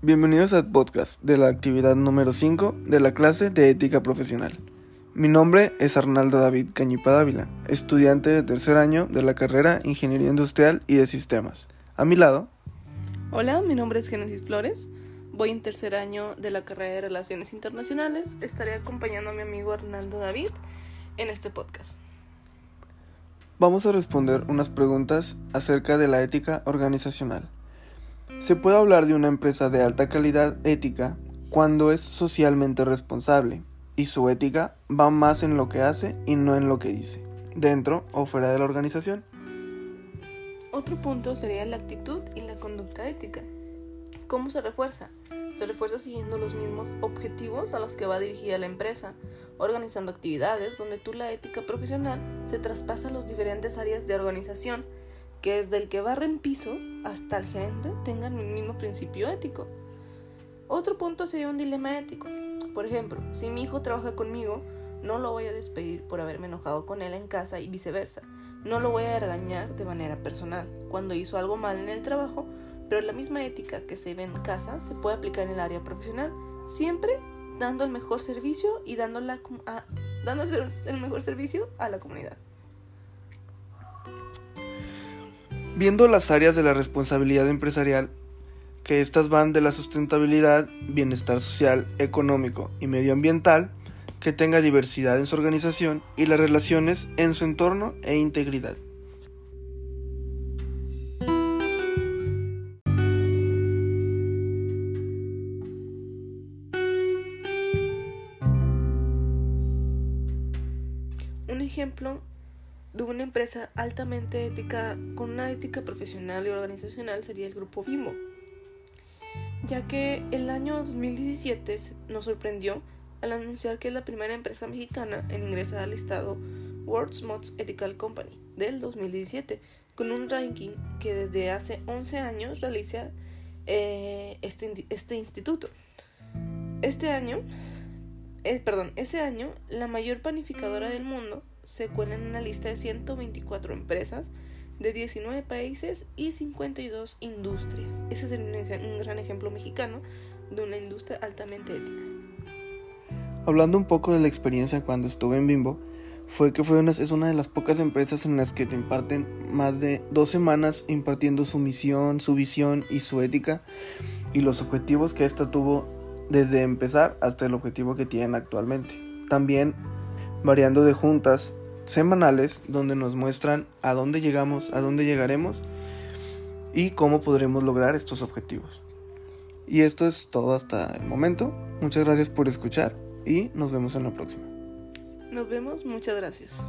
Bienvenidos al podcast de la actividad número 5 de la clase de ética profesional. Mi nombre es Arnaldo David Cañipa Dávila, estudiante de tercer año de la carrera Ingeniería Industrial y de Sistemas. A mi lado. Hola, mi nombre es Génesis Flores. Voy en tercer año de la carrera de Relaciones Internacionales. Estaré acompañando a mi amigo Arnaldo David en este podcast. Vamos a responder unas preguntas acerca de la ética organizacional. Se puede hablar de una empresa de alta calidad ética cuando es socialmente responsable y su ética va más en lo que hace y no en lo que dice, dentro o fuera de la organización. Otro punto sería la actitud y la conducta ética. ¿Cómo se refuerza? Se refuerza siguiendo los mismos objetivos a los que va dirigida la empresa, organizando actividades donde tú la ética profesional se traspasa a las diferentes áreas de organización, que desde el que barre en piso hasta el gerente tengan el mismo principio ético. Otro punto sería un dilema ético. Por ejemplo, si mi hijo trabaja conmigo, no lo voy a despedir por haberme enojado con él en casa y viceversa. No lo voy a regañar de manera personal cuando hizo algo mal en el trabajo, pero la misma ética que se ve en casa se puede aplicar en el área profesional, siempre dando el mejor servicio y dando, a, dando el mejor servicio a la comunidad. Viendo las áreas de la responsabilidad empresarial, que estas van de la sustentabilidad, bienestar social, económico y medioambiental, que tenga diversidad en su organización y las relaciones en su entorno e integridad. Un ejemplo de una empresa altamente ética, con una ética profesional y organizacional, sería el grupo Bimbo, ya que el año 2017 nos sorprendió al anunciar que es la primera empresa mexicana en ingresar al listado World's Most Ethical Company del 2017, con un ranking que desde hace 11 años realiza eh, este, este, instituto. Este año, eh, perdón, ese año, la mayor panificadora del mundo se cuela en una lista de 124 empresas de 19 países y 52 industrias. Ese es un gran ejemplo mexicano de una industria altamente ética. Hablando un poco de la experiencia cuando estuve en Bimbo, fue que fue una, es una de las pocas empresas en las que te imparten más de dos semanas impartiendo su misión, su visión y su ética y los objetivos que esta tuvo desde empezar hasta el objetivo que tienen actualmente. También variando de juntas semanales donde nos muestran a dónde llegamos, a dónde llegaremos y cómo podremos lograr estos objetivos. Y esto es todo hasta el momento. Muchas gracias por escuchar y nos vemos en la próxima. Nos vemos, muchas gracias.